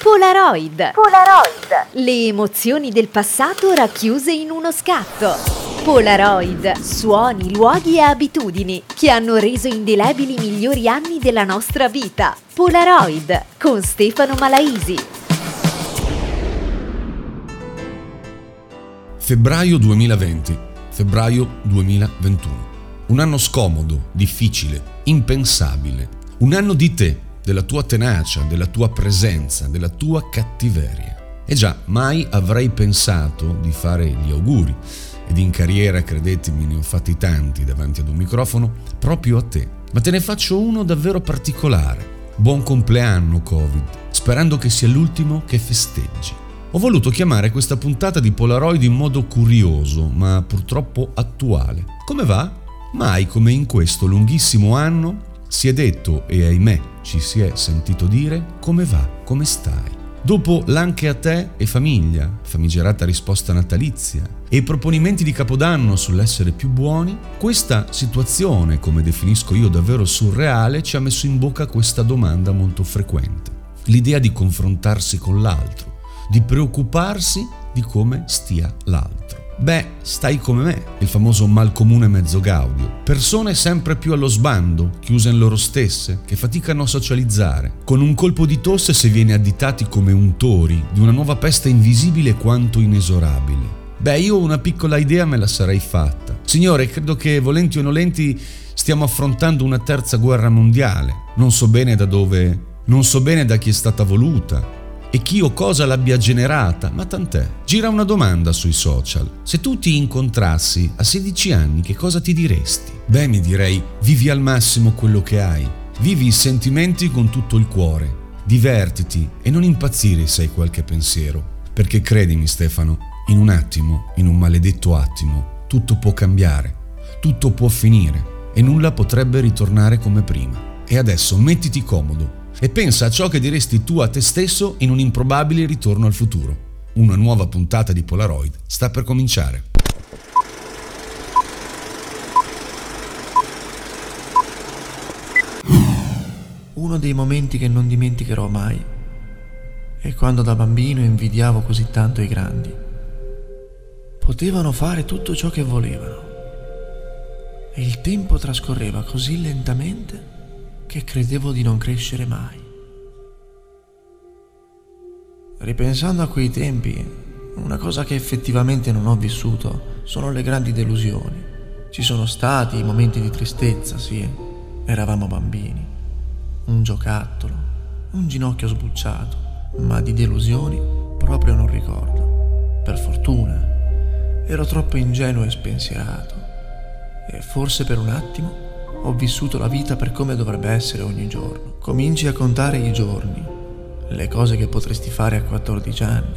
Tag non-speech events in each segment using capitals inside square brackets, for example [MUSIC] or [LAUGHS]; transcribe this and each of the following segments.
Polaroid. Polaroid. Le emozioni del passato racchiuse in uno scatto. Polaroid, suoni, luoghi e abitudini che hanno reso indelebili i migliori anni della nostra vita. Polaroid con Stefano Malaisi. Febbraio 2020, febbraio 2021. Un anno scomodo, difficile, impensabile. Un anno di te, della tua tenacia, della tua presenza, della tua cattiveria. E già, mai avrei pensato di fare gli auguri. Ed in carriera, credetemi, ne ho fatti tanti davanti ad un microfono, proprio a te. Ma te ne faccio uno davvero particolare. Buon compleanno, Covid, sperando che sia l'ultimo che festeggi. Ho voluto chiamare questa puntata di Polaroid in modo curioso, ma purtroppo attuale. Come va? Mai come in questo lunghissimo anno si è detto e ahimè ci si è sentito dire come va, come stai. Dopo l'anche a te e famiglia, famigerata risposta natalizia e i proponimenti di Capodanno sull'essere più buoni, questa situazione, come definisco io davvero surreale, ci ha messo in bocca questa domanda molto frequente. L'idea di confrontarsi con l'altro, di preoccuparsi di come stia l'altro. Beh, stai come me, il famoso mal comune mezzo gaudio. Persone sempre più allo sbando, chiuse in loro stesse, che faticano a socializzare. Con un colpo di tosse si viene additati come untori di una nuova peste invisibile quanto inesorabile. Beh, io una piccola idea me la sarei fatta. Signore, credo che volenti o nolenti stiamo affrontando una terza guerra mondiale. Non so bene da dove, non so bene da chi è stata voluta, e chi o cosa l'abbia generata, ma tant'è. Gira una domanda sui social. Se tu ti incontrassi a 16 anni, che cosa ti diresti? Beh, mi direi, vivi al massimo quello che hai. Vivi i sentimenti con tutto il cuore. Divertiti e non impazzire se hai qualche pensiero. Perché credimi Stefano, in un attimo, in un maledetto attimo, tutto può cambiare, tutto può finire e nulla potrebbe ritornare come prima. E adesso mettiti comodo, e pensa a ciò che diresti tu a te stesso in un improbabile ritorno al futuro. Una nuova puntata di Polaroid sta per cominciare. Uno dei momenti che non dimenticherò mai è quando da bambino invidiavo così tanto i grandi. Potevano fare tutto ciò che volevano e il tempo trascorreva così lentamente che credevo di non crescere mai. Ripensando a quei tempi, una cosa che effettivamente non ho vissuto sono le grandi delusioni. Ci sono stati momenti di tristezza, sì, eravamo bambini, un giocattolo, un ginocchio sbucciato, ma di delusioni proprio non ricordo. Per fortuna, ero troppo ingenuo e spensierato e forse per un attimo ho vissuto la vita per come dovrebbe essere ogni giorno. Cominci a contare i giorni, le cose che potresti fare a 14 anni,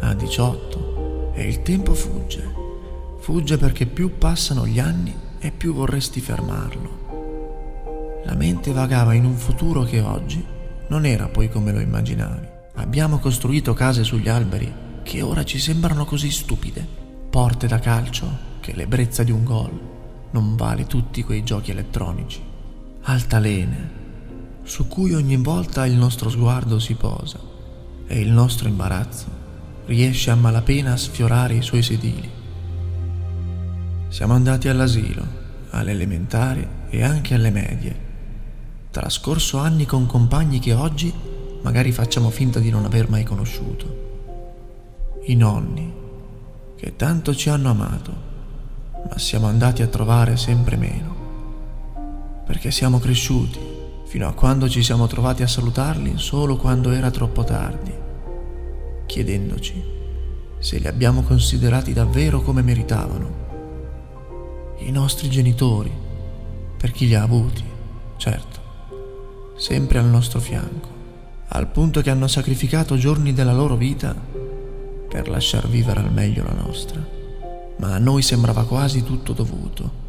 a 18 e il tempo fugge. Fugge perché più passano gli anni e più vorresti fermarlo. La mente vagava in un futuro che oggi non era poi come lo immaginavi. Abbiamo costruito case sugli alberi che ora ci sembrano così stupide, porte da calcio che l'ebbrezza di un gol non vale tutti quei giochi elettronici. Altalene, su cui ogni volta il nostro sguardo si posa e il nostro imbarazzo riesce a malapena a sfiorare i suoi sedili. Siamo andati all'asilo, alle elementari e anche alle medie. Trascorso anni con compagni che oggi magari facciamo finta di non aver mai conosciuto. I nonni, che tanto ci hanno amato ma siamo andati a trovare sempre meno, perché siamo cresciuti fino a quando ci siamo trovati a salutarli solo quando era troppo tardi, chiedendoci se li abbiamo considerati davvero come meritavano. I nostri genitori, per chi li ha avuti, certo, sempre al nostro fianco, al punto che hanno sacrificato giorni della loro vita per lasciar vivere al meglio la nostra ma a noi sembrava quasi tutto dovuto.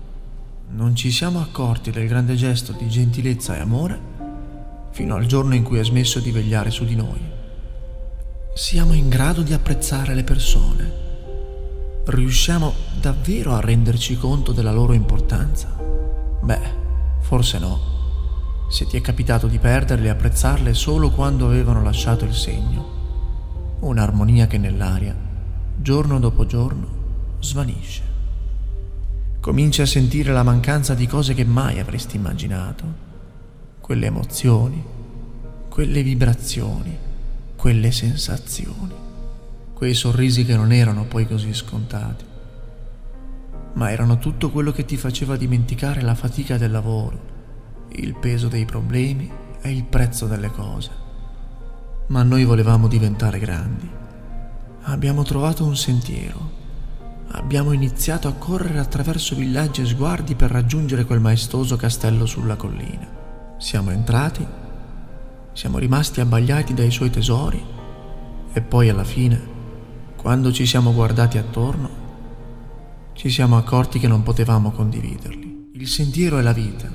Non ci siamo accorti del grande gesto di gentilezza e amore fino al giorno in cui ha smesso di vegliare su di noi. Siamo in grado di apprezzare le persone. Riusciamo davvero a renderci conto della loro importanza? Beh, forse no. se ti è capitato di perderle e apprezzarle solo quando avevano lasciato il segno. Un'armonia che nell'aria, giorno dopo giorno, svanisce. Cominci a sentire la mancanza di cose che mai avresti immaginato, quelle emozioni, quelle vibrazioni, quelle sensazioni, quei sorrisi che non erano poi così scontati, ma erano tutto quello che ti faceva dimenticare la fatica del lavoro, il peso dei problemi e il prezzo delle cose. Ma noi volevamo diventare grandi. Abbiamo trovato un sentiero. Abbiamo iniziato a correre attraverso villaggi e sguardi per raggiungere quel maestoso castello sulla collina. Siamo entrati, siamo rimasti abbagliati dai suoi tesori e poi alla fine, quando ci siamo guardati attorno, ci siamo accorti che non potevamo condividerli. Il sentiero è la vita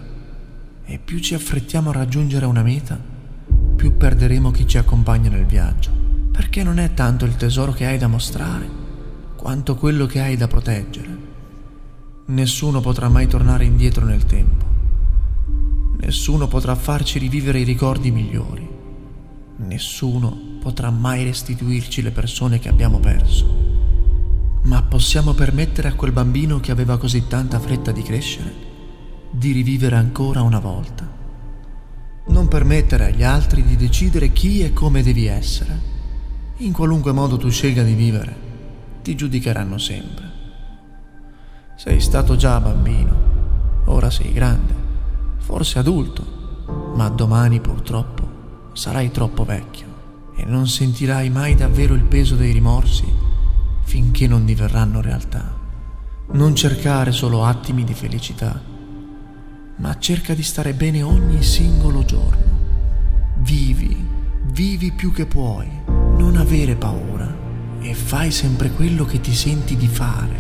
e più ci affrettiamo a raggiungere una meta, più perderemo chi ci accompagna nel viaggio, perché non è tanto il tesoro che hai da mostrare, quanto quello che hai da proteggere. Nessuno potrà mai tornare indietro nel tempo. Nessuno potrà farci rivivere i ricordi migliori. Nessuno potrà mai restituirci le persone che abbiamo perso. Ma possiamo permettere a quel bambino che aveva così tanta fretta di crescere di rivivere ancora una volta. Non permettere agli altri di decidere chi e come devi essere. In qualunque modo tu scelga di vivere, ti giudicheranno sempre. Sei stato già bambino, ora sei grande, forse adulto, ma domani purtroppo sarai troppo vecchio e non sentirai mai davvero il peso dei rimorsi finché non diverranno realtà. Non cercare solo attimi di felicità ma cerca di stare bene ogni singolo giorno. Vivi, vivi più che puoi, non avere paura e fai sempre quello che ti senti di fare.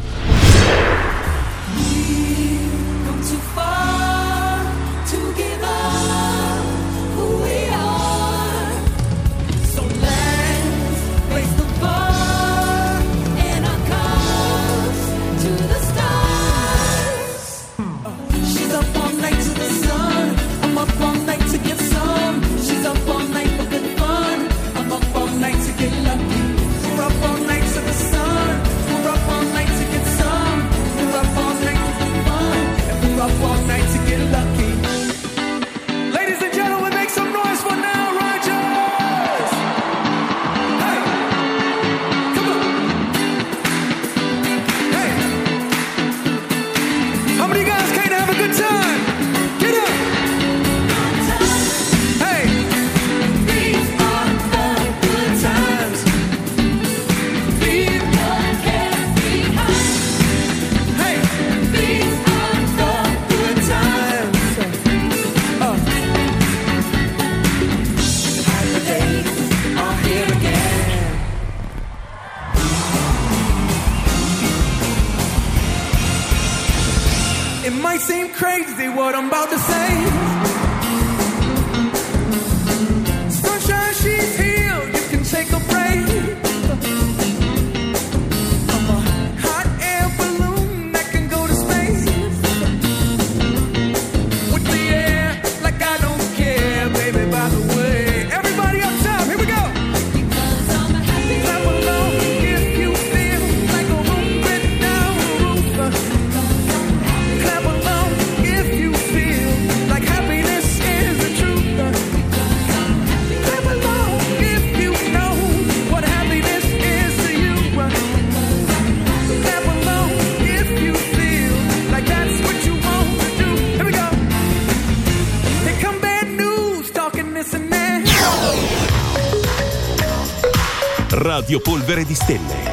Radio Polvere di Stelle.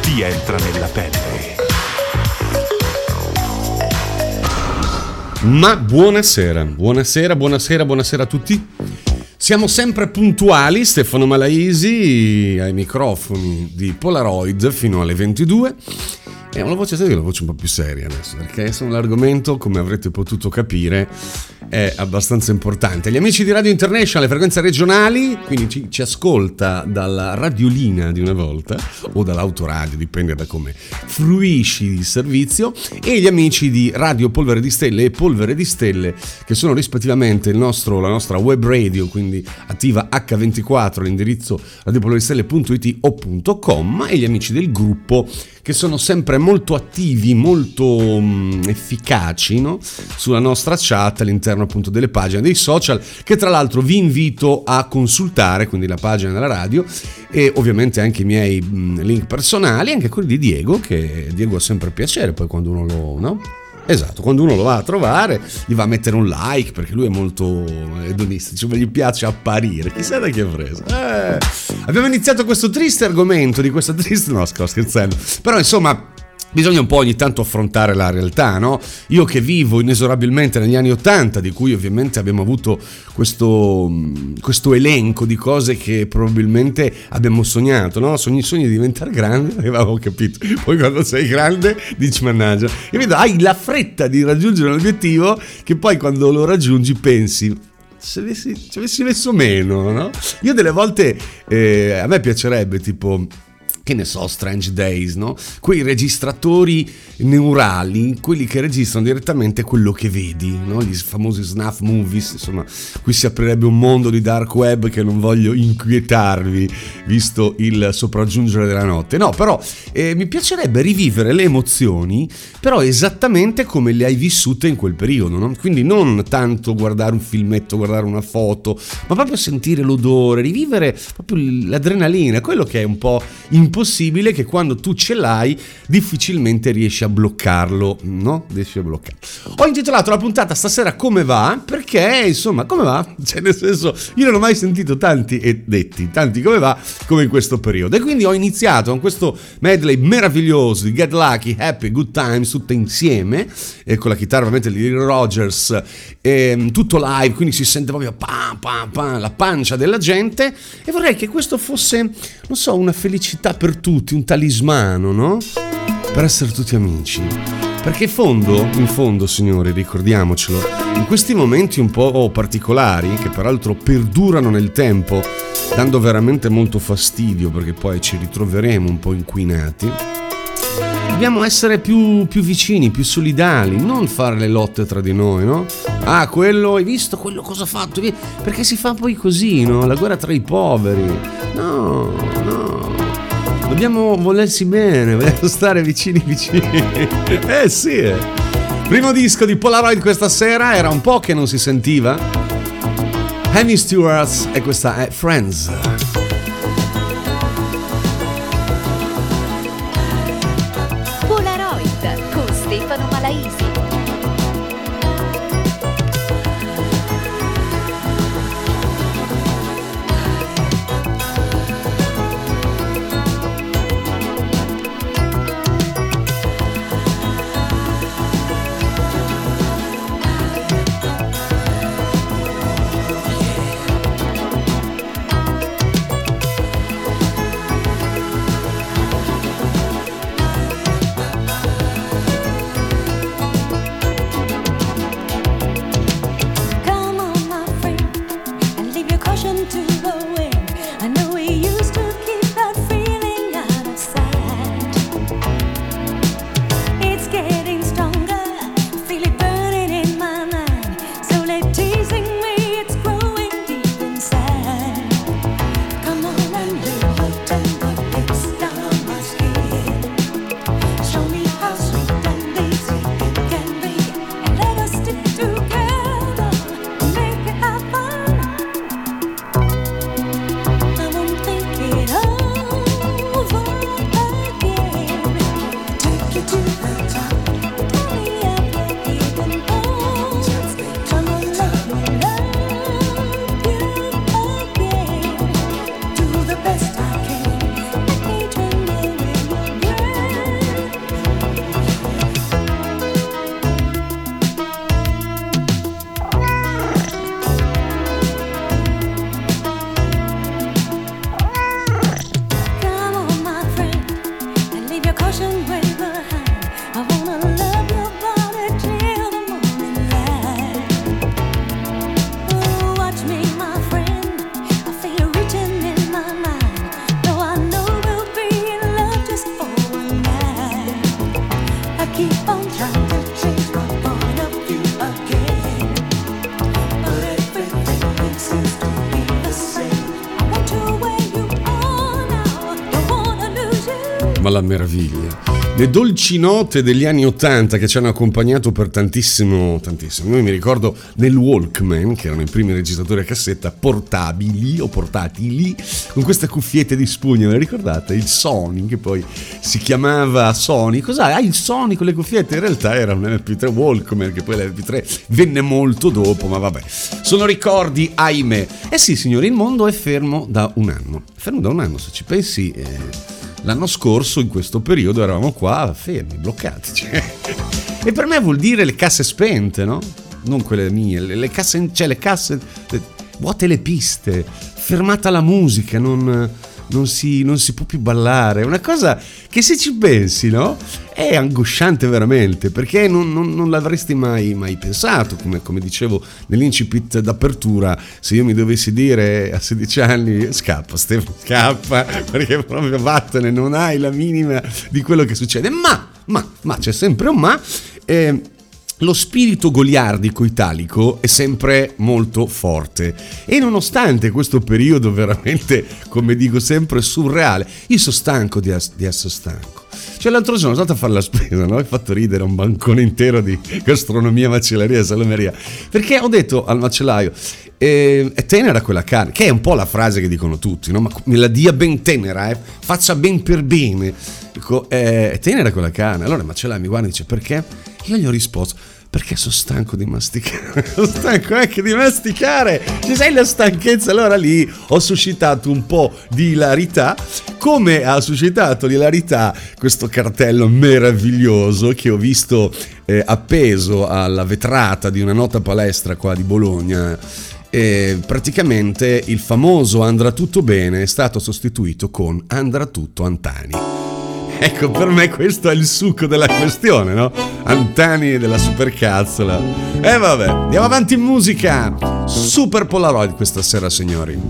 Ti entra nella pelle. Ma buonasera, buonasera, buonasera, buonasera a tutti. Siamo sempre puntuali, Stefano Malaisi ai microfoni di Polaroid fino alle 22 E una voce seria una voce un po' più seria adesso, perché insomma, l'argomento, come avrete potuto capire, è abbastanza importante. Gli amici di Radio International, le frequenze regionali, quindi ci, ci ascolta dalla radiolina di una volta o dall'autoradio, dipende da come fruisci il servizio, e gli amici di Radio Polvere di Stelle e Polvere di Stelle, che sono rispettivamente nostro, la nostra web radio, quindi attiva H24, l'indirizzo radiopolveristelle.it o .com, e gli amici del gruppo che sono sempre molto attivi, molto um, efficaci no? sulla nostra chat all'interno appunto delle pagine dei social, che tra l'altro vi invito a consultare, quindi la pagina della radio e ovviamente anche i miei um, link personali, anche quelli di Diego, che Diego ha sempre piacere poi quando uno lo... No? Esatto, quando uno lo va a trovare gli va a mettere un like perché lui è molto edonistico, cioè gli piace apparire, chissà da chi ha preso. Eh, abbiamo iniziato questo triste argomento di questa triste... No, sto scherzando. Però insomma Bisogna un po' ogni tanto affrontare la realtà, no? Io che vivo inesorabilmente negli anni Ottanta, di cui ovviamente abbiamo avuto questo, questo, elenco di cose che probabilmente abbiamo sognato, no? Sogni, sogni di diventare grande, [LAUGHS] avevamo capito. Poi quando sei grande dici mannaggia. E hai la fretta di raggiungere un obiettivo che poi quando lo raggiungi pensi, se avessi, ci avessi messo meno, no? Io delle volte eh, a me piacerebbe tipo che ne so, Strange Days, no? Quei registratori neurali, quelli che registrano direttamente quello che vedi, no? Gli famosi snuff movies, insomma, qui si aprirebbe un mondo di dark web che non voglio inquietarvi, visto il sopraggiungere della notte. No, però eh, mi piacerebbe rivivere le emozioni, però esattamente come le hai vissute in quel periodo, no? Quindi non tanto guardare un filmetto, guardare una foto, ma proprio sentire l'odore, rivivere proprio l'adrenalina, quello che è un po' in impossibile che quando tu ce l'hai difficilmente riesci a bloccarlo, no? Riesci a bloccarlo. Ho intitolato la puntata stasera come va? Perché insomma, come va? [LAUGHS] Cioè nel senso, io non ho mai sentito tanti e detti, tanti come va come in questo periodo. E quindi ho iniziato con questo medley meraviglioso di Get Lucky, Happy, Good Times, tutte insieme, e con la chitarra ovviamente di Rogers, e, tutto live, quindi si sente proprio pam, pam, pam, la pancia della gente e vorrei che questo fosse, non so, una felicità per tutti, un talismano, no? Per essere tutti amici. Perché in fondo, in fondo, signori, ricordiamocelo, in questi momenti un po' particolari, che peraltro perdurano nel tempo, dando veramente molto fastidio, perché poi ci ritroveremo un po' inquinati, dobbiamo essere più, più, vicini, più solidali, non fare le lotte tra di noi, no? Ah, quello, hai visto quello cosa ha fatto? Perché si fa poi così, no? La guerra tra i poveri. No. Dobbiamo volersi bene, vogliamo stare vicini vicini. [LAUGHS] eh sì. Eh. Primo disco di Polaroid questa sera, era un po' che non si sentiva. Henry Stewart e questa è Friends. Meraviglia. Le dolci note degli anni Ottanta che ci hanno accompagnato per tantissimo, tantissimo. Io mi ricordo nel Walkman, che erano i primi registratori a cassetta, portabili o portatili, con queste cuffiette di spugna, ve le ricordate? Il Sony, che poi si chiamava Sony. Cos'hai? Ah, il Sony con le cuffiette? In realtà era un MP3 Walkman, che poi l'MP3 venne molto dopo, ma vabbè. Sono ricordi, ahimè. Eh sì, signori, il mondo è fermo da un anno. Fermo da un anno, se ci pensi... Eh L'anno scorso, in questo periodo, eravamo qua fermi, bloccati. Cioè. [LAUGHS] E per me vuol dire le casse spente, no? Non quelle mie, le, le casse, cioè le casse, le, vuote le piste, fermata la musica, non non si, non si può più ballare. È una cosa che se ci pensi, no? È angosciante veramente, perché non, non, non l'avresti mai, mai pensato, come, come, dicevo nell'incipit d'apertura, se io mi dovessi dire a 16 anni scappa Stefano, scappa, perché proprio vattene, non hai la minima di quello che succede. Ma, ma, ma c'è sempre un ma. Eh, lo spirito goliardico italico è sempre molto forte e nonostante questo periodo veramente, come dico sempre, surreale, io sono stanco di, es- di essere stanco. Cioè l'altro giorno sono stato a fare la spesa, no? Ho fatto ridere un bancone intero di gastronomia, macellaria e salomeria, perché ho detto al macellaio, eh, è tenera quella carne, che è un po' la frase che dicono tutti, no? Ma me la dia ben tenera, eh? faccia ben per bene. Dico, eh, è tenera quella carne. Allora il macellaio mi guarda e dice, perché? Io gli ho risposto, perché sono stanco di masticare. [LAUGHS] sono stanco anche di masticare. Ci sai la stanchezza? Allora lì ho suscitato un po' di ilarità. Come ha suscitato l'ilarità questo cartello meraviglioso che ho visto eh, appeso alla vetrata di una nota palestra qua di Bologna. E praticamente il famoso andrà tutto bene è stato sostituito con andrà tutto Antani. Ecco, per me questo è il succo della questione, no? Antani della supercazzola. E vabbè, andiamo avanti in musica. Super Polaroid questa sera, signori.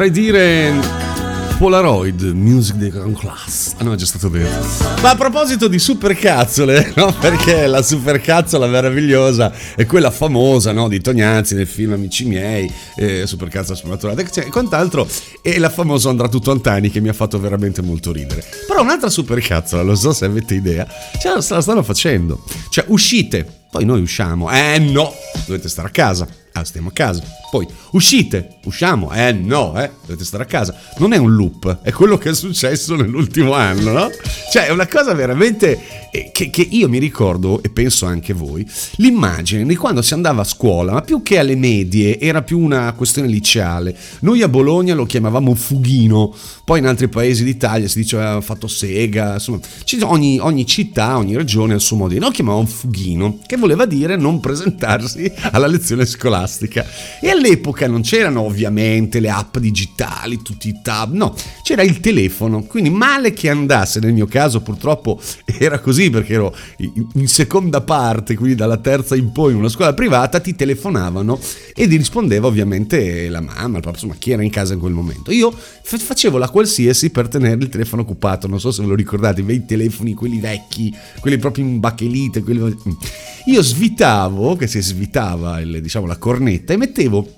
Potrei dire Polaroid, Music de Grand Class. Ah no, è già stato detto. Ma a proposito di supercazzole, [LAUGHS] no? Perché la supercazzola meravigliosa è quella famosa, no? Di Tognazzi nel film Amici miei, eh, supercazzola spinaturata e quant'altro. E la famosa Andrà tutto Antani che mi ha fatto veramente molto ridere. Però un'altra supercazzola, lo so se avete idea, ce la stanno facendo. Cioè, uscite poi noi usciamo. Eh no, dovete stare a casa. Ah, stiamo a casa. Poi uscite, usciamo. Eh no, eh, dovete stare a casa. Non è un loop, è quello che è successo nell'ultimo anno, no? Cioè, è una cosa veramente eh, che, che, io mi ricordo, e penso anche voi, l'immagine di quando si andava a scuola, ma più che alle medie, era più una questione liceale. Noi a Bologna lo chiamavamo fughino, poi in altri paesi d'Italia si diceva fatto sega, insomma, ogni, ogni città, ogni regione ha il suo modo. Noi lo chiamavamo fughino, che voleva dire non presentarsi alla lezione scolastica. E all'epoca non c'erano ovviamente le app digitali, tutti i tab, no, c'era il telefono, quindi male che andasse, nel mio caso purtroppo [LAUGHS] era così perché ero in seconda parte, quindi dalla terza in poi in una scuola privata, ti telefonavano e ti rispondeva ovviamente la mamma, il papà, insomma chi era in casa in quel momento. Io facevo la qualsiasi per tenere il telefono occupato, non so se ve lo ricordate, i telefoni, quelli vecchi, quelli proprio in bachelite, quelli... Mm. io svitavo, che si svitava il, diciamo, la cornetta e mettevo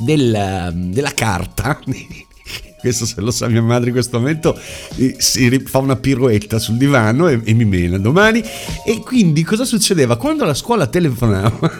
del, della carta [LAUGHS] questo se lo sa mia madre in questo momento, si fa una piroetta sul divano e, e mi mena domani. E quindi cosa succedeva? Quando la scuola telefonava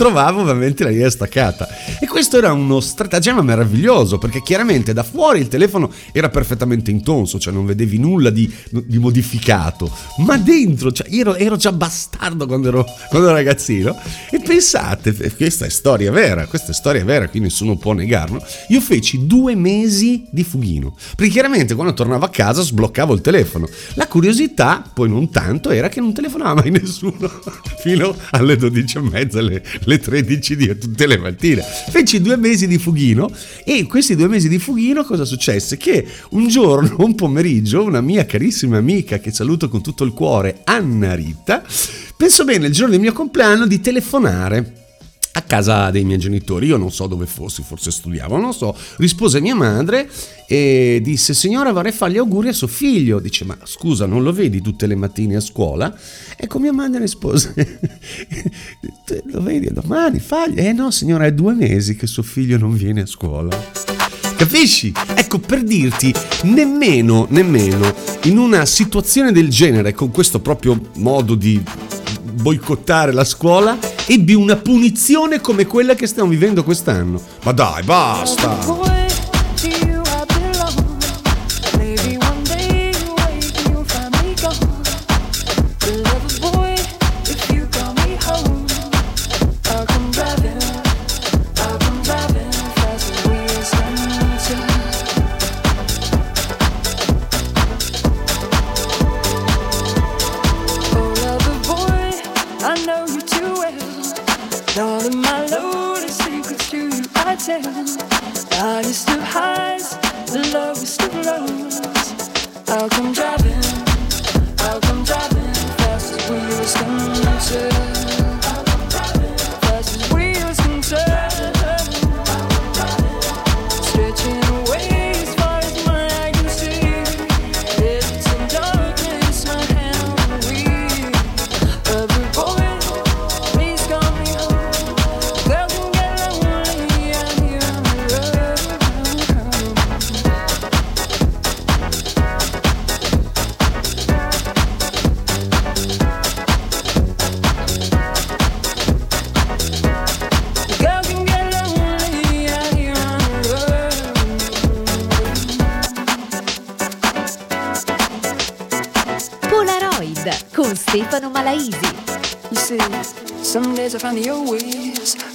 trovavo ovviamente la linea staccata. E questo era uno stratagemma meraviglioso, perché chiaramente da fuori il telefono era perfettamente intonso, cioè non vedevi nulla di, di modificato, ma dentro, cioè ero, ero, già bastardo quando ero, quando ero ragazzino. E pensate, questa è storia vera, questa è storia vera, qui nessuno può negarlo. Io feci due mesi di fughino, perché chiaramente quando tornavo a casa sbloccavo il telefono. La curiosità, poi non tanto, era che non telefonava mai [LAUGHS] nessuno fino alle 12 e mezza, le, le 13 di tutte le mattine. Feci due mesi di fughino e questi due mesi di fughino cosa successe? Che un giorno, un pomeriggio, una mia carissima amica che saluto con tutto il cuore, Anna Rita, pensò bene il giorno del mio compleanno di telefonare a casa dei miei genitori, io non so dove fossi, forse studiavo, non so, rispose mia madre e disse signora vorrei fare gli auguri a suo figlio, dice ma scusa non lo vedi tutte le mattine a scuola? Ecco mia madre rispose lo vedi domani fagli, eh no signora è due mesi che suo figlio non viene a scuola. Capisci? Ecco per dirti, nemmeno, nemmeno in una situazione del genere, con questo proprio modo di boicottare la scuola, ebbi una punizione come quella che stiamo vivendo quest'anno. Ma dai, basta!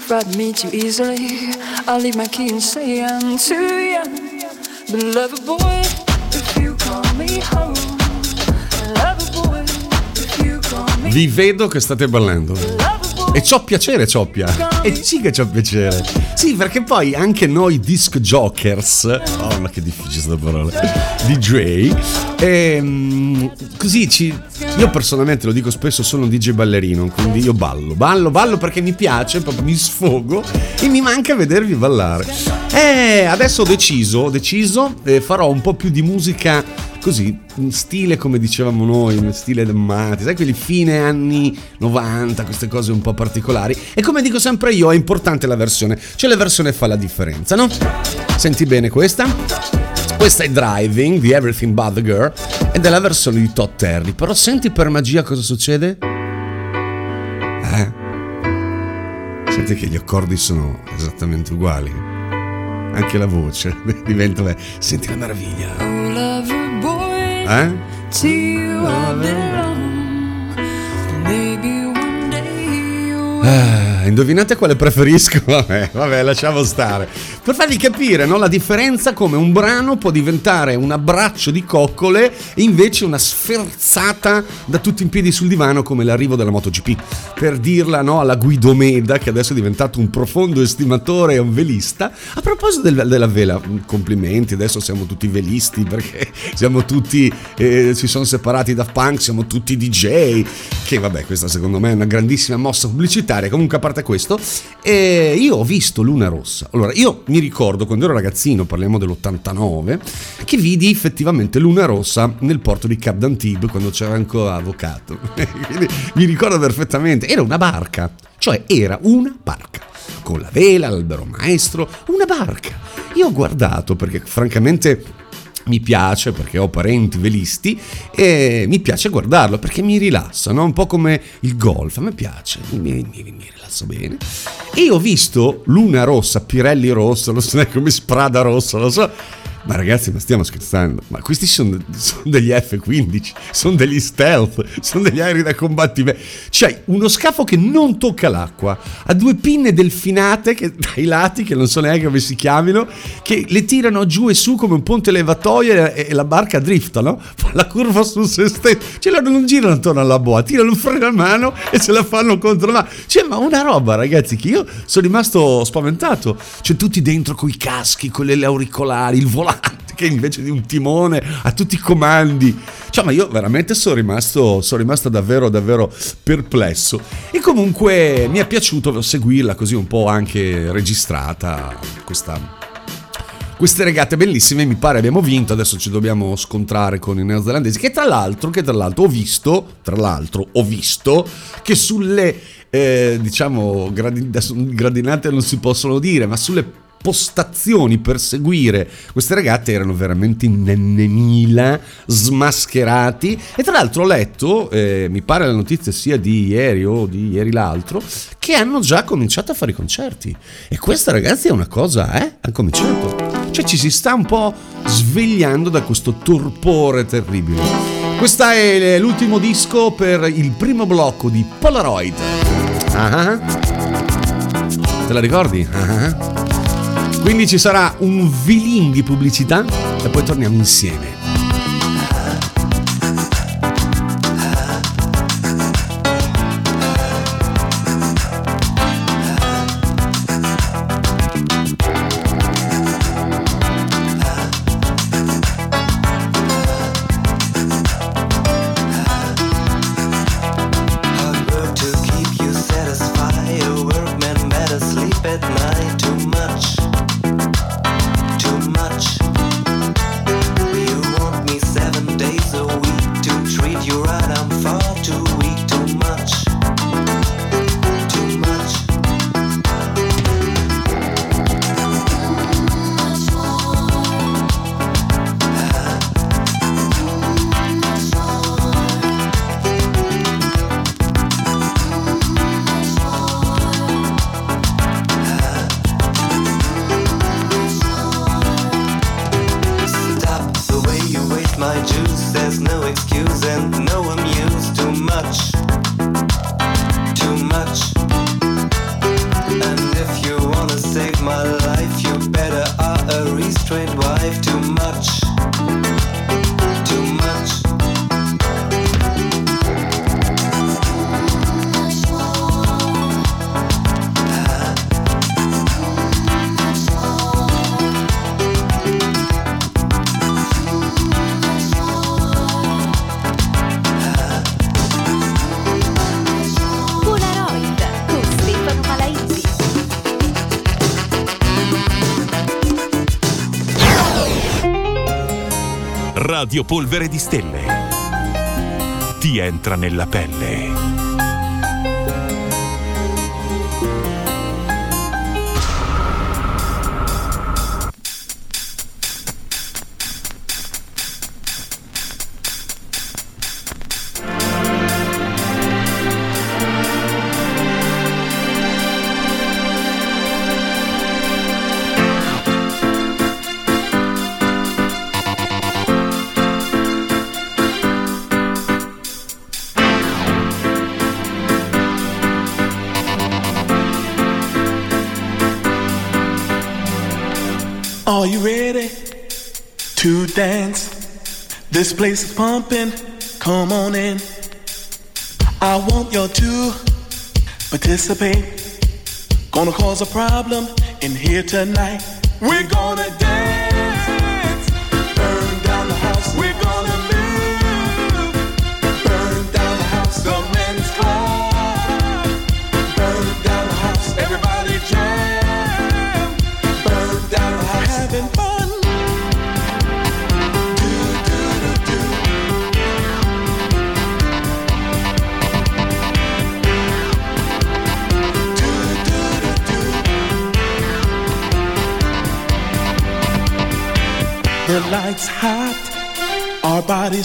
Frighten me too easily. I'll leave my key and say I'm too young. But love a boy if you call me home. Love a boy if you call me Vi vedo che state ballando. E c'ho piacere, Cioppia. E sì che c'ho piacere. Sì, perché poi anche noi disc jokers. Oh, ma che difficile questa parola. DJ. Ehm, così ci io personalmente lo dico spesso, sono un DJ ballerino, quindi io ballo, ballo, ballo perché mi piace, proprio mi sfogo e mi manca vedervi ballare. E adesso ho deciso, ho deciso, eh, farò un po' più di musica così, in stile come dicevamo noi, in stile Mati, sai quelli fine anni 90, queste cose un po' particolari. E come dico sempre io, è importante la versione, cioè la versione fa la differenza, no? Senti bene questa? Questa è Driving di Everything But the Girl ed è la versione di Todd Terry. Però senti per magia cosa succede? Eh? Senti che gli accordi sono esattamente uguali. Anche la voce [LAUGHS] diventa. Beh, senti la meraviglia. Eh? Ah, indovinate quale preferisco? [LAUGHS] Vabbè, vabbè, lasciamo stare. Per farvi capire no, la differenza come un brano può diventare un abbraccio di coccole e invece una sferzata da tutti in piedi sul divano come l'arrivo della MotoGP. Per dirla no, alla Guido Meda, che adesso è diventato un profondo estimatore e un velista. A proposito del, della vela, complimenti, adesso siamo tutti velisti perché [LAUGHS] siamo tutti, eh, si sono separati da punk, siamo tutti DJ. Che vabbè, questa secondo me è una grandissima mossa pubblicitaria. Comunque, a parte questo, eh, io ho visto Luna Rossa. Allora, io mi ricordo quando ero ragazzino, parliamo dell'89, che vidi effettivamente Luna Rossa nel porto di Cap d'Antibes quando c'era ancora avvocato. [LAUGHS] Mi ricordo perfettamente, era una barca, cioè era una barca. Con la vela, l'albero maestro, una barca. Io ho guardato perché francamente mi piace perché ho parenti velisti e mi piace guardarlo perché mi rilassa, no? un po' come il golf, a me piace, mi, mi, mi, rilassa bene. E ho visto Luna Rossa, Pirelli Rossa, non so neanche come Sprada Rossa, lo so ma ragazzi, ma stiamo scherzando? Ma questi sono, sono, degli F-15, sono degli stealth, sono degli aerei da combattimento. C'hai uno scafo che non tocca l'acqua, ha due pinne delfinate che, [LAUGHS] dai lati, che non so neanche come si chiamino, che le tirano giù e su come un ponte levatoio e, e la barca drifta, no? Fa la curva su se stesso. Cioè non girano attorno alla boa, tirano un freno a mano e se la fanno contro la. Cioè, ma una roba, ragazzi, che io sono rimasto spaventato. Cioè, tutti dentro con i caschi, con le auricolari, il volante che invece di un timone ha tutti i comandi. Cioè, ma io veramente sono rimasto, sono rimasto davvero, davvero perplesso. E comunque mi è piaciuto seguirla così un po' anche registrata, questa queste regate bellissime mi pare abbiamo vinto adesso ci dobbiamo scontrare con i neozelandesi che tra l'altro, che tra l'altro ho visto tra l'altro ho visto che sulle eh, diciamo gradinate non si possono dire ma sulle postazioni per seguire queste regate erano veramente in N.000 smascherati e tra l'altro ho letto, eh, mi pare la notizia sia di ieri o di ieri l'altro, che hanno già cominciato a fare i concerti e questa ragazzi è una cosa, eh? Hanno cominciato. Cioè ci si sta un po' svegliando da questo torpore terribile. Questo è l'ultimo disco per il primo blocco di Polaroid. Ah, te la ricordi? Ah. Quindi ci sarà un vilin di pubblicità e poi torniamo insieme. Radio Polvere di Stelle. Ti entra nella pelle. Are you ready to dance? This place is pumping. Come on in. I want you to participate. Gonna cause a problem in here tonight. We're gonna dance,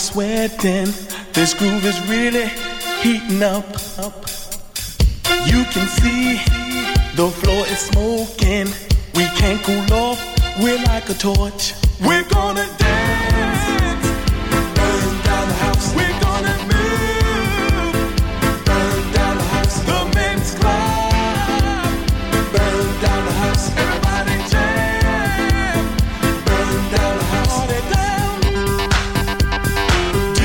sweating. This groove is really heating up. You can see the floor is smoking. We can't cool off. We're like a torch. We're gonna dance,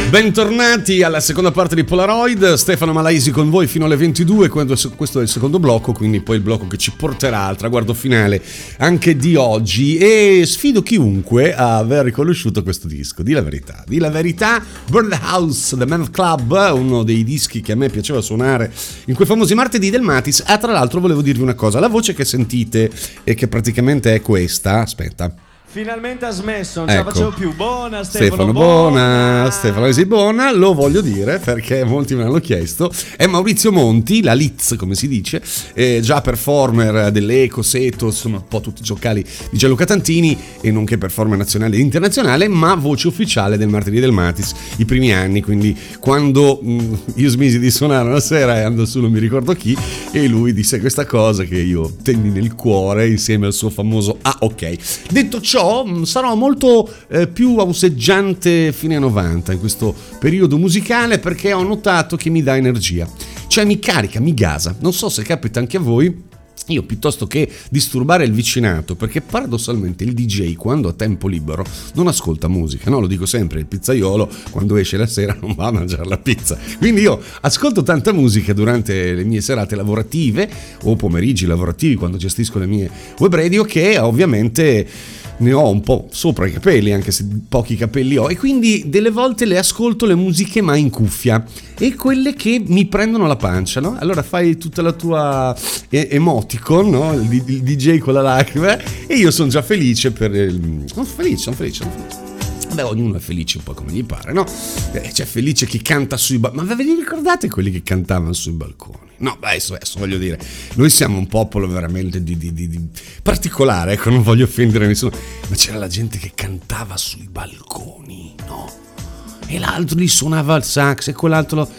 Bentornati alla seconda parte di Polaroid, Stefano Malaisi con voi fino alle 22, quando- questo è il secondo blocco, quindi poi il blocco che ci porterà al traguardo finale anche di oggi. E sfido chiunque a aver riconosciuto questo disco, di la verità, di la verità, Burn the House, The Man Club, uno dei dischi che a me piaceva suonare in quei famosi martedì del Matis, ah tra l'altro volevo dirvi una cosa, la voce che sentite e che praticamente è questa, aspetta, Finalmente ha smesso, non ce la Ecco. facevo più. Buona Stefano, Stefano Bona, Stefano Esibona, lo voglio dire perché molti me l'hanno chiesto. È Maurizio Monti, la Liz come si dice, eh, già performer dell'Eco, Seto, insomma un po' tutti i giocali di Gianluca Tantini e nonché performer nazionale e internazionale, ma voce ufficiale del Martedì del Matis, i primi anni, quindi quando mh, io smisi di suonare una sera e andò su non mi ricordo chi e lui disse questa cosa che io tenni nel cuore insieme al suo famoso Ah ok. Detto ciò, mh, sarò molto eh, più auseggiante fine 90 in questo periodo musicale perché ho notato che mi dà energia. Cioè mi carica, mi gasa. Non so se capita anche a voi. Io piuttosto che disturbare il vicinato, perché paradossalmente il DJ quando ha tempo libero non ascolta musica, no? Lo dico sempre, il pizzaiolo quando esce la sera [LAUGHS] non va a mangiare la pizza. Quindi io ascolto tanta musica durante le mie serate lavorative o pomeriggi lavorativi quando gestisco le mie web radio che ovviamente ne ho un po' sopra i capelli, anche se pochi capelli ho, e quindi delle volte le ascolto le musiche ma in cuffia e quelle che mi prendono la pancia, no? Allora fai tutta la tua e- emoticon, no? Il DJ con la lacrima e io sono già felice per il... Sono felice, sono felice, sono felice. Beh, ognuno è felice un po' come gli pare, no? Eh, c'è felice chi canta sui balconi. Ma ve li ricordate quelli che cantavano sui balconi? No, beh, adesso, adesso voglio dire, noi siamo un popolo veramente di, di- di- di- particolare, ecco, non voglio offendere nessuno, ma c'era la gente che cantava sui balconi, no? E l'altro gli suonava il sax e quell'altro lo...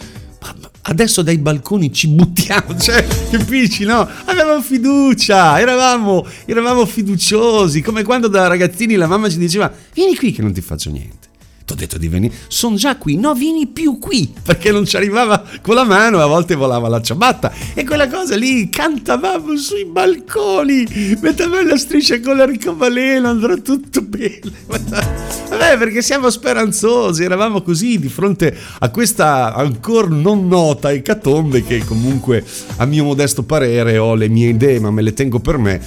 Ma- ma Adesso dai balconi ci buttiamo, [LAUGHS] cioè, capisci, no? Avevamo fiducia, eravamo, eravamo fiduciosi, come quando da ragazzini la mamma ci diceva vieni qui che non ti faccio niente. Ho detto di venire, sono già qui, no vieni più qui, [LAUGHS] perché non ci arrivava con la mano a volte volava la ciabatta. E quella cosa lì, cantavamo sui balconi, mettevamo la striscia con l'arcobaleno, andrà tutto bene. [LAUGHS] Vabbè, perché siamo speranzosi, eravamo così di fronte a questa ancora non nota ecatombe che comunque a mio modesto parere ho le mie idee, ma me le tengo per me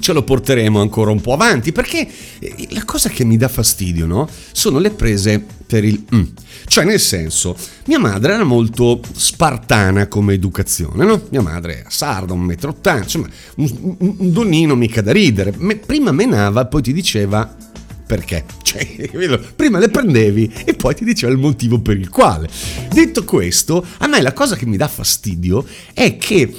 ce lo porteremo ancora un po' avanti perché eh, la cosa che mi dà fastidio, no? Sono le prese per il mm. Cioè, nel senso, mia madre era molto spartana come educazione, no? Mia madre era sarda, un metro ottanta, insomma, un, un- un donnino mica da ridere. Me- prima menava, poi ti diceva perché? [LAUGHS] Cioè, prima le prendevi e poi ti diceva il motivo per il quale. Detto questo, a me la cosa che mi dà fastidio è che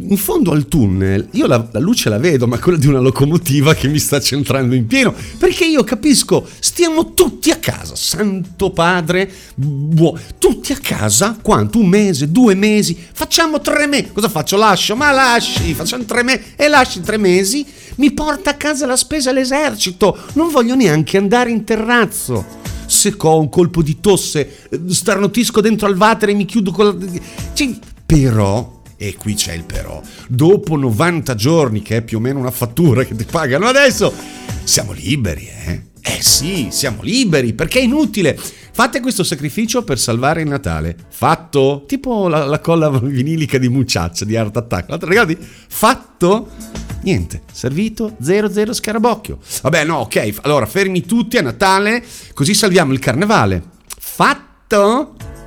in fondo al tunnel io la, la luce la vedo, ma quella di una locomotiva che mi sta centrando in pieno. Perché io capisco, stiamo tutti a casa, santo padre, buo- tutti a casa, quanto? Un mese, due mesi, facciamo tre mesi. Cosa faccio? Lascio, ma lasci, facciamo tre mesi e lasci tre mesi, mi porta a casa la spesa all'esercito, non voglio neanche andare in terrazzo. Se ho un colpo di tosse, eh, starnutisco dentro al water e mi chiudo con la... Cioè, però E qui c'è il però. Dopo 90 giorni, che è più o meno una fattura che ti pagano adesso, siamo liberi, eh? Eh sì, siamo liberi, perché è inutile. Fate questo sacrificio per salvare il Natale. Fatto? Tipo la, la colla vinilica di Mucciaccia di Art Attack. Ricordi? Fatto? Niente, servito 00 scarabocchio. Vabbè, no, ok. Allora, fermi tutti a Natale, così salviamo il carnevale. Fatto?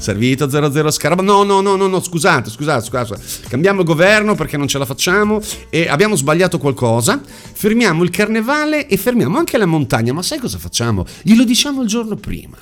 Servito 00 Scarabocchio. No, no, no, no, no, scusate, scusate, scusate. Cambiamo governo perché non ce la facciamo e abbiamo sbagliato qualcosa. Fermiamo il carnevale e fermiamo anche la montagna. Ma sai cosa facciamo? Glielo diciamo il giorno prima.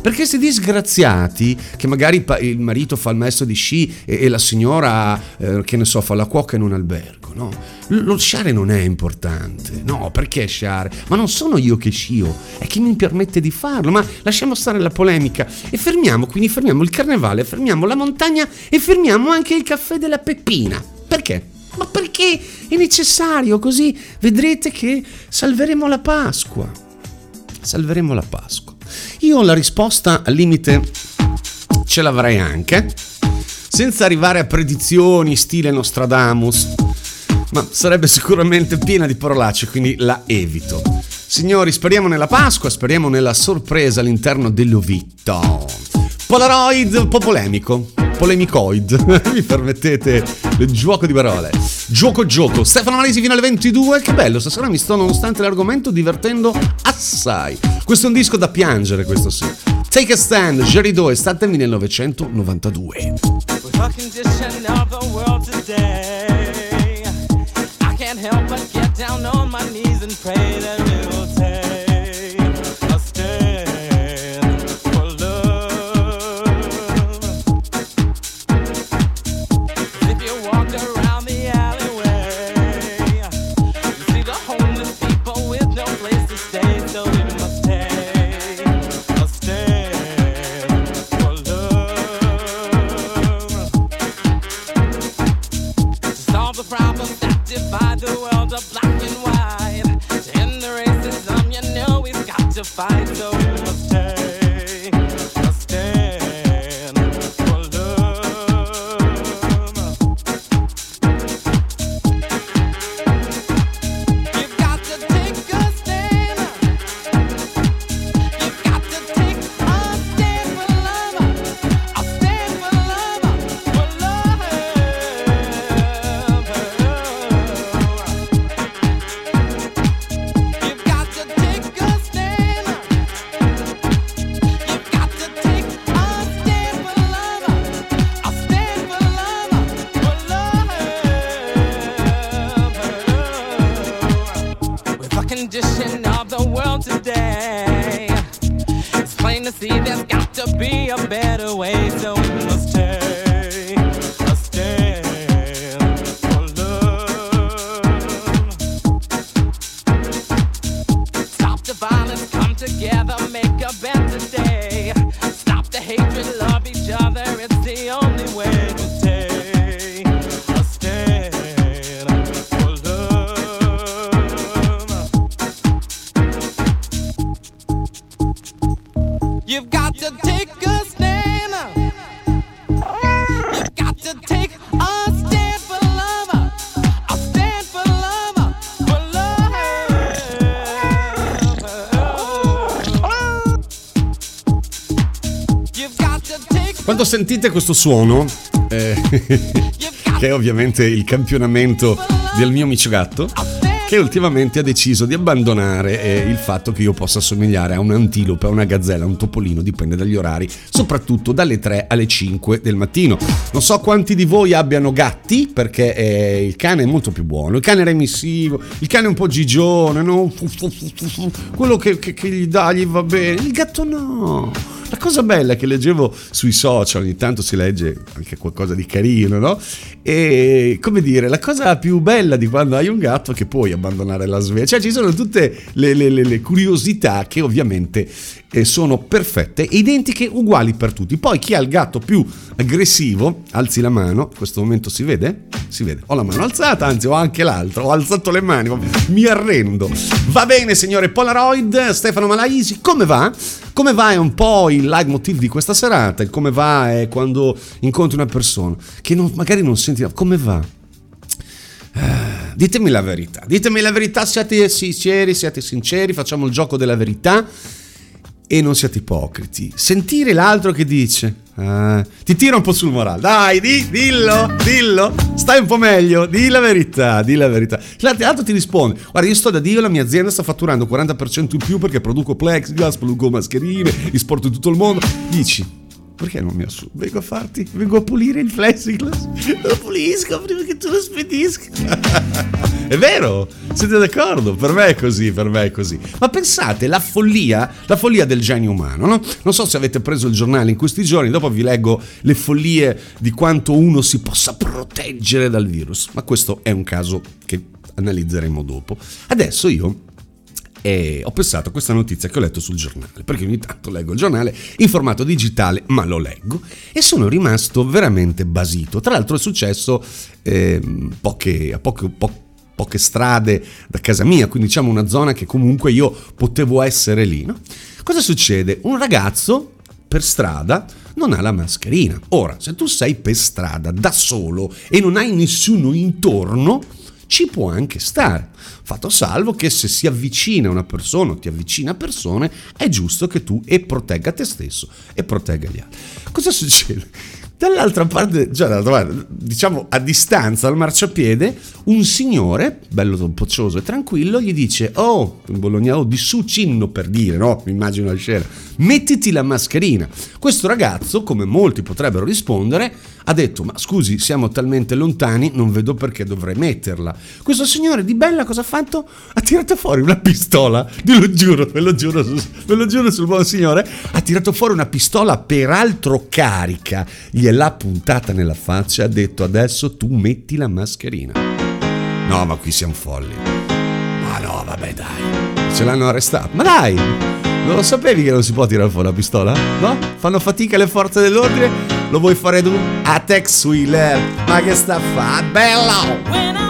Perché questi disgraziati, che magari il marito fa il maestro di sci e, la signora, eh, che ne so, fa la cuoca in un albergo, no? Lo sciare non è importante, no? Perché sciare? Ma non sono io che scio, è chi mi permette di farlo, ma lasciamo stare la polemica e fermiamo, quindi fermiamo il carnevale, fermiamo la montagna e fermiamo anche il caffè della Peppina. Perché? Ma perché è necessario, così vedrete che salveremo la Pasqua. Salveremo la Pasqua. Io la risposta al limite ce l'avrei anche, senza arrivare a predizioni stile Nostradamus, ma sarebbe sicuramente piena di parolacce, quindi la evito. Signori, speriamo nella Pasqua, speriamo nella sorpresa all'interno dell'Ovitto. Polaroid un po' polemico, polemicoid, [LAUGHS] mi permettete il gioco di parole. Gioco gioco, Stefano Malesi fino alle 22, che bello, stasera mi sto nonostante l'argomento divertendo assai. Questo è un disco da piangere, questo sì. Take a Stand, Gerido, estate 1992. help but get sentite questo suono, eh, [LAUGHS] che è ovviamente il campionamento del mio amico gatto, che ultimamente ha deciso di abbandonare eh, il fatto che io possa somigliare a un antilope, a una gazzella, a un topolino, dipende dagli orari, soprattutto dalle 3 alle 5 del mattino. Non so quanti di voi abbiano gatti, perché eh, il cane è molto più buono, il cane è remissivo, il cane è un po' gigione, no? quello che, che, che gli dà gli va bene, il gatto no la cosa bella che leggevo sui social, ogni tanto si legge anche qualcosa di carino, no? E come dire, la cosa più bella di quando hai un gatto è che puoi abbandonare la sveglia. Cioè ci sono tutte le, le, le, le curiosità che ovviamente eh, sono perfette identiche, uguali per tutti. Poi chi ha il gatto più aggressivo, alzi la mano, in questo momento si vede? Si vede. Ho la mano alzata, anzi ho anche l'altra, ho alzato le mani, mi arrendo. Va bene signore Polaroid, Stefano Malaisi, come va? Come va? È un po' il leitmotiv di questa serata, il come va è quando incontri una persona che non, magari non senti, come va? Eh, ditemi la verità, ditemi la verità, siate sinceri, siate sinceri, facciamo il gioco della verità e non siate ipocriti. Sentire l'altro che dice, eh, ti tira un po' sul morale, dai, di, dillo, dillo, stai un po' meglio, di la verità, di la verità. L'altro ti risponde, guarda, io sto da Dio, la mia azienda sta fatturando 40% in più perché produco plexiglass, produco mascherine, esporto in tutto il mondo. Dici, perché non mi assumo? Vengo a farti, vengo a pulire il plexiglass, lo pulisco prima che tu lo spedisca. [LAUGHS] è vero, siete d'accordo? Per me è così, per me è così. Ma pensate, la follia, la follia del genio umano, no? Non so se avete preso il giornale in questi giorni, dopo vi leggo le follie di quanto uno si possa proteggere dal virus, ma questo è un caso che analizzeremo dopo. Adesso io e ho pensato a questa notizia che ho letto sul giornale, perché ogni tanto leggo il giornale in formato digitale, ma lo leggo e sono rimasto veramente basito. Tra l'altro è successo eh, poche, a poche, po- poche strade da casa mia, quindi diciamo una zona che comunque io potevo essere lì. No? Cosa succede? Un ragazzo per strada non ha la mascherina. Ora, se tu sei per strada da solo e non hai nessuno intorno, ci può anche stare. Fatto salvo che se si avvicina una persona o ti avvicina a persone, è giusto che tu e protegga te stesso e protegga gli altri. Cosa succede? Dall'altra parte, cioè dall'altra parte, diciamo a distanza al marciapiede, un signore, bello poccioso e tranquillo, gli dice: Oh, in Bologna, oh, di su cinno per dire, no? Mi immagino la scena, mettiti la mascherina. Questo ragazzo, come molti potrebbero rispondere, ha detto: Ma scusi, siamo talmente lontani, non vedo perché dovrei metterla. Questo signore di bella cosa ha fatto? Ha tirato fuori una pistola, ve lo giuro, ve lo giuro, ve lo giuro sul buon signore. Ha tirato fuori una pistola, peraltro carica, gliel'ha puntata nella faccia e ha detto: Adesso tu metti la mascherina. No, ma qui siamo folli. Ma no, vabbè, dai. Ce l'hanno arrestato. Ma dai! Non lo sapevi che non si può tirare fuori la pistola? No? Fanno fatica le forze dell'ordine? Lo vuoi fare tu? A Tex Wheeler. Ma che sta a fa? Bello!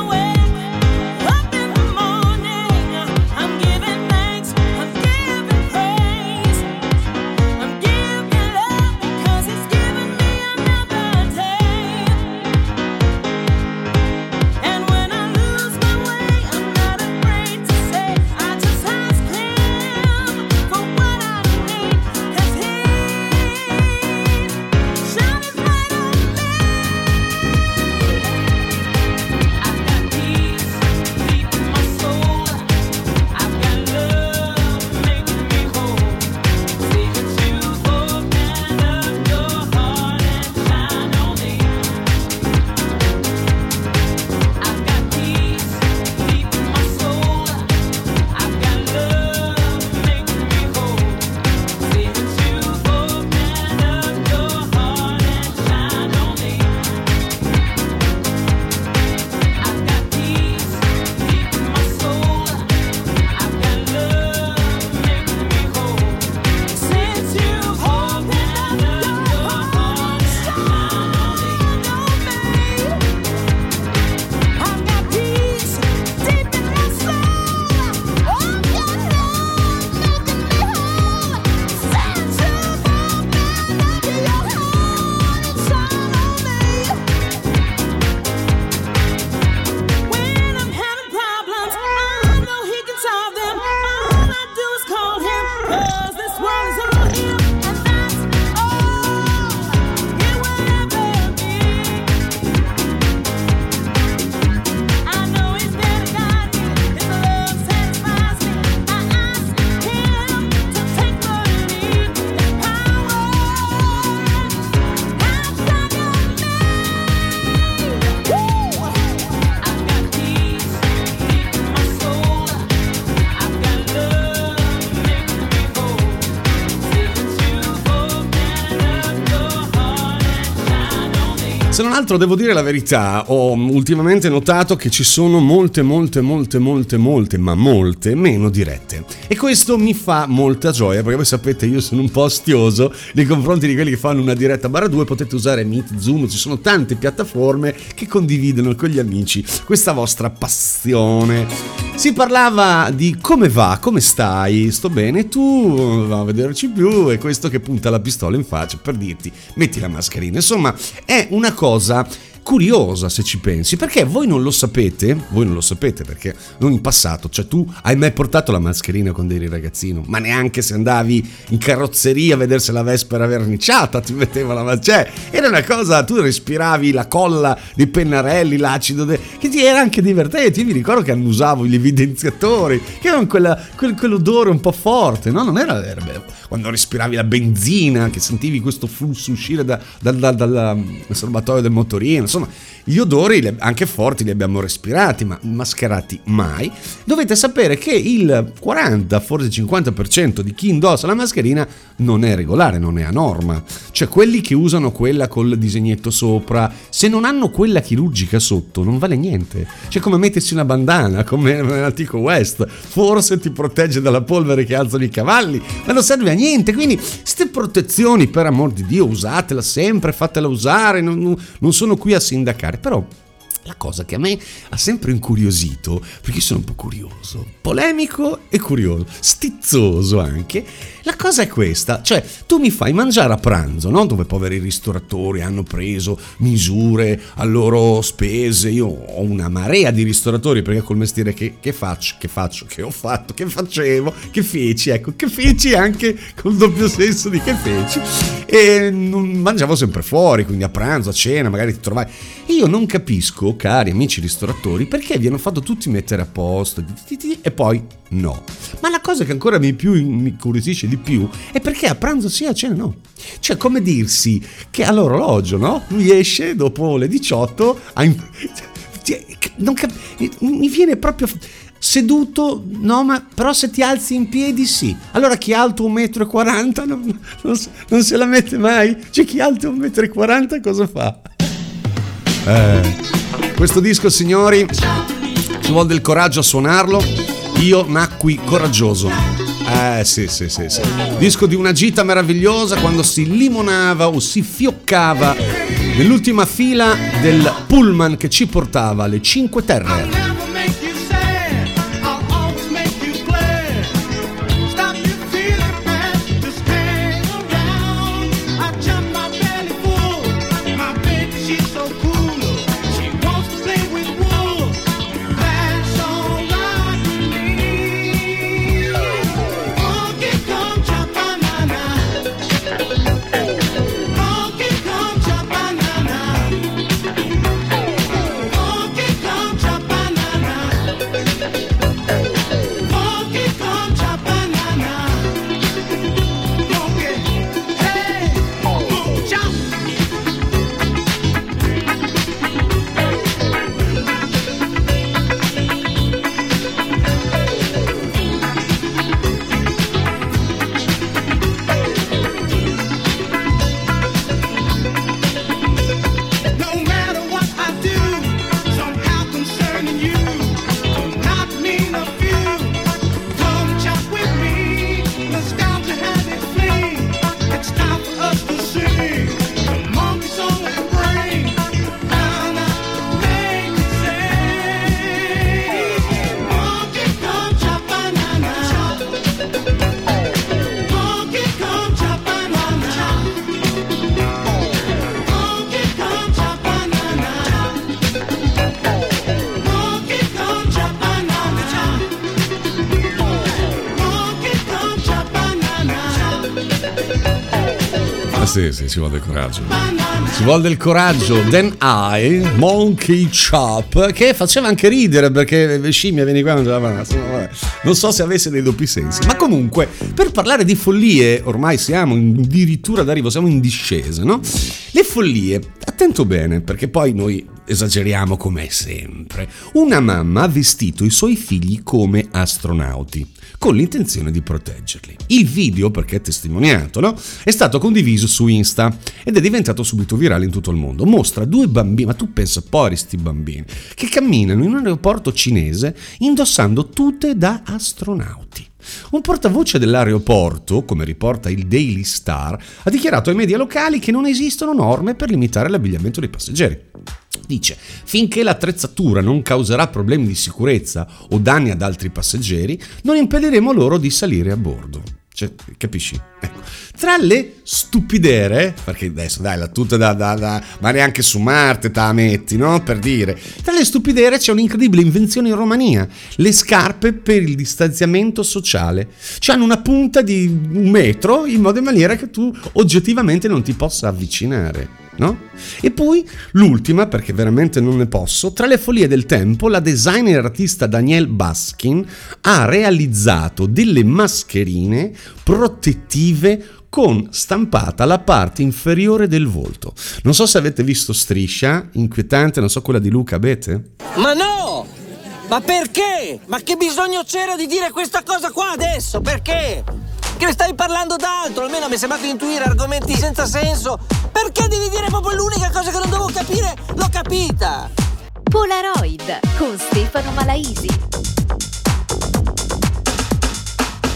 Se non altro devo dire la verità, ho ultimamente notato che ci sono molte, molte, molte, molte, molte, ma molte meno dirette. E questo mi fa molta gioia, perché voi sapete io sono un po' astioso nei confronti di quelli che fanno una diretta barra 2, potete usare Meet, Zoom, ci sono tante piattaforme che condividono con gli amici questa vostra passione. Si parlava di come va, come stai, sto bene, tu, va a vederci più, e questo che punta la pistola in faccia per dirti metti la mascherina. Insomma, è una cosa curiosa se ci pensi, perché voi non lo sapete, voi non lo sapete perché non in passato, cioè tu hai mai portato la mascherina quando eri ragazzino, ma neanche se andavi in carrozzeria a vedersi la Vespera verniciata ti metteva la mascherina, cioè era una cosa, tu respiravi la colla dei pennarelli, l'acido, de... che ti era anche divertente, io mi ricordo che annusavo gli evidenziatori, che avevano quella, quel, quell'odore un po' forte, no? Non era, era. Quando respiravi la benzina, che sentivi questo flusso uscire da, da, da, dal serbatoio del motorino, insomma gli odori anche forti li abbiamo respirati ma mascherati mai. Dovete sapere che il 40 forse 50% di chi indossa la mascherina non è regolare non è a norma. Cioè quelli che usano quella col disegnetto sopra se non hanno quella chirurgica sotto non vale niente. Cioè come mettersi una bandana come nell'antico West. Forse ti protegge dalla polvere che alzano i cavalli ma non serve a niente. Quindi queste protezioni per amor di Dio usatela sempre fatela usare non, non sono qui a sindacare, però la cosa che a me ha sempre incuriosito, perché sono un po' curioso, polemico e curioso, stizzoso anche, la cosa è questa, cioè tu mi fai mangiare a pranzo, no? dove poveri ristoratori hanno preso misure a loro spese, io ho una marea di ristoratori perché col mestiere che, che faccio, che faccio, che ho fatto, che facevo, che feci, ecco, che feci anche col doppio senso di che feci, e mangiavo sempre fuori, quindi a pranzo, a cena, magari ti trovai. Io non capisco, cari amici ristoratori, perché vi hanno fatto tutti mettere a posto e poi no. Ma la cosa che ancora mi più incuriosisce di più è perché a pranzo sì, a cena no. Cioè, come dirsi che all'orologio, no? Lui esce dopo le 18, a... Cioè, cap- mi viene proprio seduto, no, ma però se ti alzi in piedi sì. Allora chi è alto 1,40 m non, non, non, se la mette mai. Cioè chi è alto 1,40 m cosa fa? Eh, questo disco, signori, ci vuole del coraggio a suonarlo. Io nacqui coraggioso. Eh sì, sì, sì, sì. Disco di una gita meravigliosa quando si limonava o si fioccava nell'ultima fila del pullman che ci portava alle Cinque Terre. Sì, sì, ci vuole del coraggio. Ci vuole del coraggio. Then I, Monkey Chop, che faceva anche ridere perché scimmia vieni qua non so se avesse dei doppi sensi. Ma comunque, per parlare di follie, ormai siamo addirittura d'arrivo, siamo in discesa, no? Le follie, attento bene, perché poi noi esageriamo come sempre. Una mamma ha vestito i suoi figli come astronauti, con l'intenzione di proteggerli. Il video, perché è testimoniato, no? È stato condiviso su Insta ed è diventato subito virale in tutto il mondo. Mostra due bambini, ma tu pensa a sti bambini, che camminano in un aeroporto cinese indossando tute da astronauti. Un portavoce dell'aeroporto, come riporta il Daily Star, ha dichiarato ai media locali che non esistono norme per limitare l'abbigliamento dei passeggeri. Dice, finché l'attrezzatura non causerà problemi di sicurezza o danni ad altri passeggeri, non impediremo loro di salire a bordo. Cioè, capisci? Ecco. Tra le stupidere, perché adesso dai, la tutta da, da, da, ma neanche su Marte te la metti, no? Per dire. Tra le stupidere c'è un'incredibile invenzione in Romania, le scarpe per il distanziamento sociale. Cioè hanno una punta di un metro in modo e maniera che tu oggettivamente non ti possa avvicinare. No? E poi l'ultima, perché veramente non ne posso, tra le follie del tempo, la designer artista Danielle Baskin ha realizzato delle mascherine protettive con stampata la parte inferiore del volto. Non so se avete visto Striscia, inquietante, non so quella di Luca, avete? Ma no! Ma perché? Ma che bisogno c'era di dire questa cosa qua adesso? Perché? Che stai parlando d'altro, almeno mi è sembrato intuire argomenti senza senso. Perché devi dire proprio l'unica cosa che non devo capire? L'ho capita! Polaroid con Stefano Malaisi.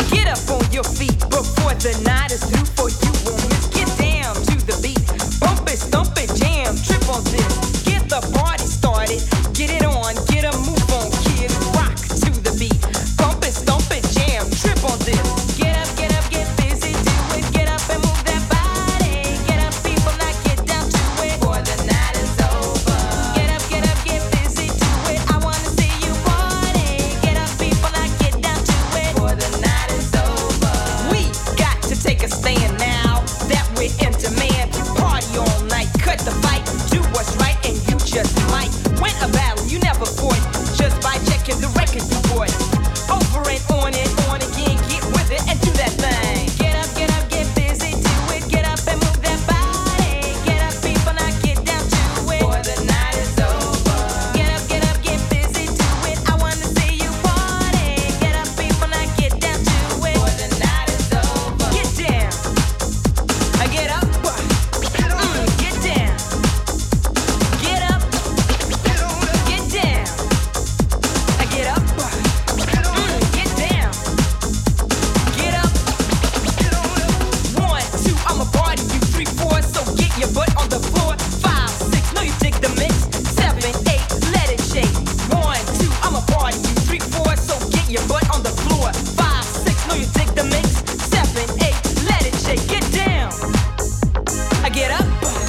Get up on your feet before the night is through for you miss. Get down to the beat. Bump it, stomp it, jam, trip on this. Get the party started. Get it on, get a move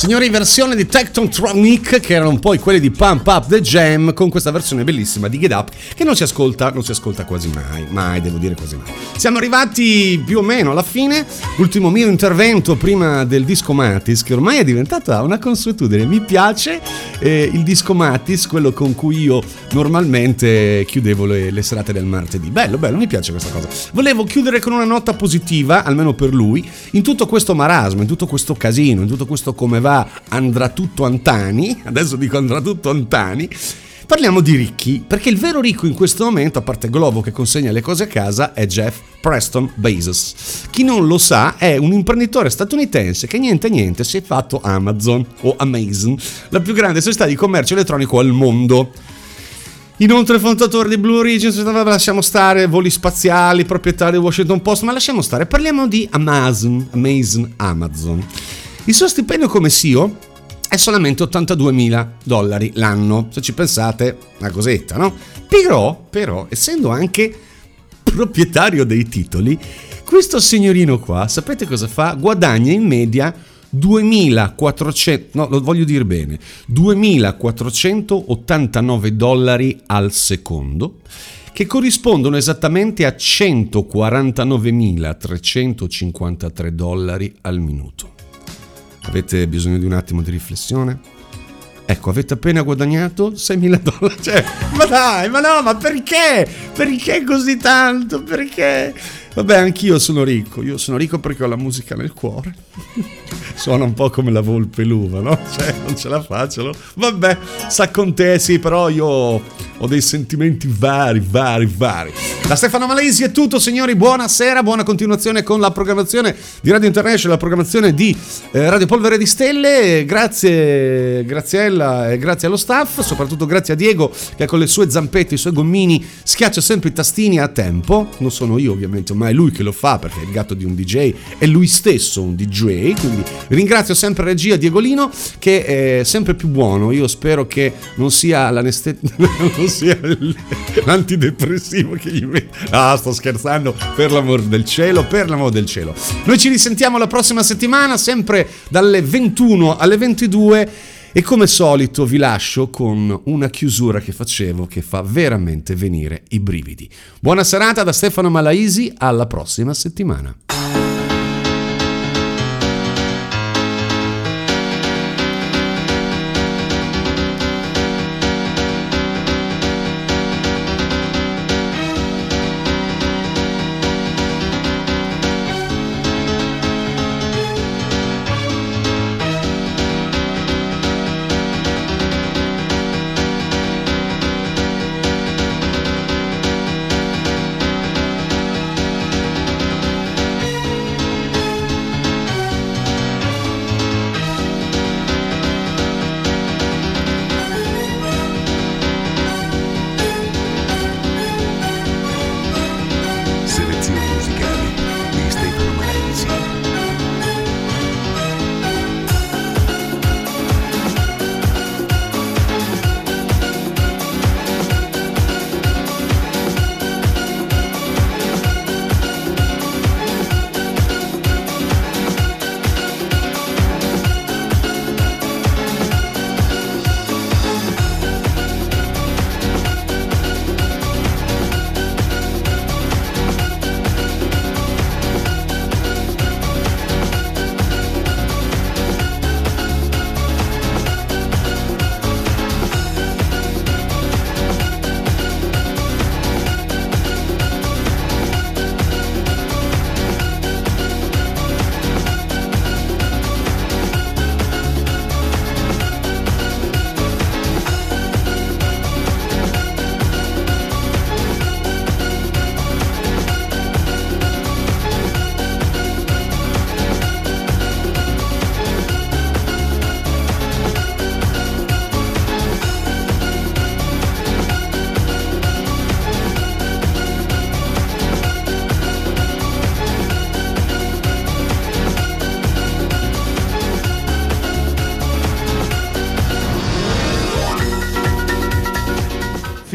Signori, versione di Tectontronic, che erano poi quelli di Pump Up the Jam, con questa versione bellissima di Get Up, che non si ascolta, non si ascolta quasi mai, mai, devo dire quasi mai. Siamo arrivati più o meno alla fine, ultimo mio intervento prima del disco Matis, che ormai è diventata una consuetudine. Mi piace eh, il disco Matis, quello con cui io normalmente chiudevo le, le serate del martedì. Bello, bello, mi piace questa cosa. Volevo chiudere con una nota positiva, almeno per lui, in tutto questo marasma, in tutto questo casino, in tutto questo come va, andrà tutto Antani, adesso dico andrà tutto Antani. Parliamo di ricchi, perché il vero ricco in questo momento, a parte Globo che consegna le cose a casa, è Jeff Preston Bezos. Chi non lo sa è un imprenditore statunitense che niente niente si è fatto Amazon o Amazon, la più grande società di commercio elettronico al mondo. Inoltre fondatore di Blue Origin, lasciamo stare voli spaziali, proprietario di Washington Post, ma lasciamo stare, parliamo di Amazon, Amazon, Amazon. Il suo stipendio come CEO è solamente 82 mila dollari l'anno, se ci pensate, una cosetta, no? Però, però, essendo anche proprietario dei titoli, questo signorino qua, sapete cosa fa? Guadagna in media 2400, no, lo voglio dire bene, 2489 dollari al secondo, che corrispondono esattamente a 149.353 dollari al minuto. Avete bisogno di un attimo di riflessione? Ecco, avete appena guadagnato 6.000 dollari. [LAUGHS] Cioè, ma dai, ma no, ma perché? Perché così tanto? Perché? Vabbè, anch'io sono ricco. Io sono ricco perché ho la musica nel cuore. [LAUGHS] Suona un po' come la volpe l'uva, no? Cioè, non ce la faccio. Vabbè, sa con te, sì, però io ho dei sentimenti vari, vari, vari. Da Stefano Malesi è tutto, signori. Buonasera, buona continuazione con la programmazione di Radio International, la programmazione di eh, Radio Polvere di Stelle. Grazie, Graziella e grazie allo staff, soprattutto grazie a Diego che con le sue zampette, i suoi gommini schiaccia sempre i tastini a tempo. Non sono io, ovviamente, ma è lui che lo fa perché è il gatto di un DJ, è lui stesso un DJ. Quindi ringrazio sempre regia Diegolino che è sempre più buono. Io spero che non sia l'anestesia. [LAUGHS] non sia l'antidepressivo che gli mette. Ah, sto scherzando, per l'amor del cielo, per l'amor del cielo. Noi ci risentiamo la prossima settimana, sempre dalle 21 alle 22. E come solito vi lascio con una chiusura che facevo che fa veramente venire i brividi. Buona serata da Stefano Malaisi, alla prossima settimana.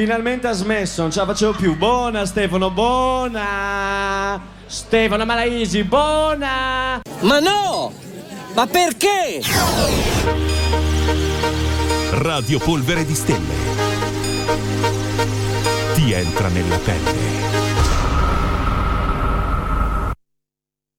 Finalmente ha smesso, non ce la facevo più. Buona Stefano, buona! Stefano Malaisi, buona! Ma no! Ma perché? Radio Polvere di Stelle. Ti entra nella pelle.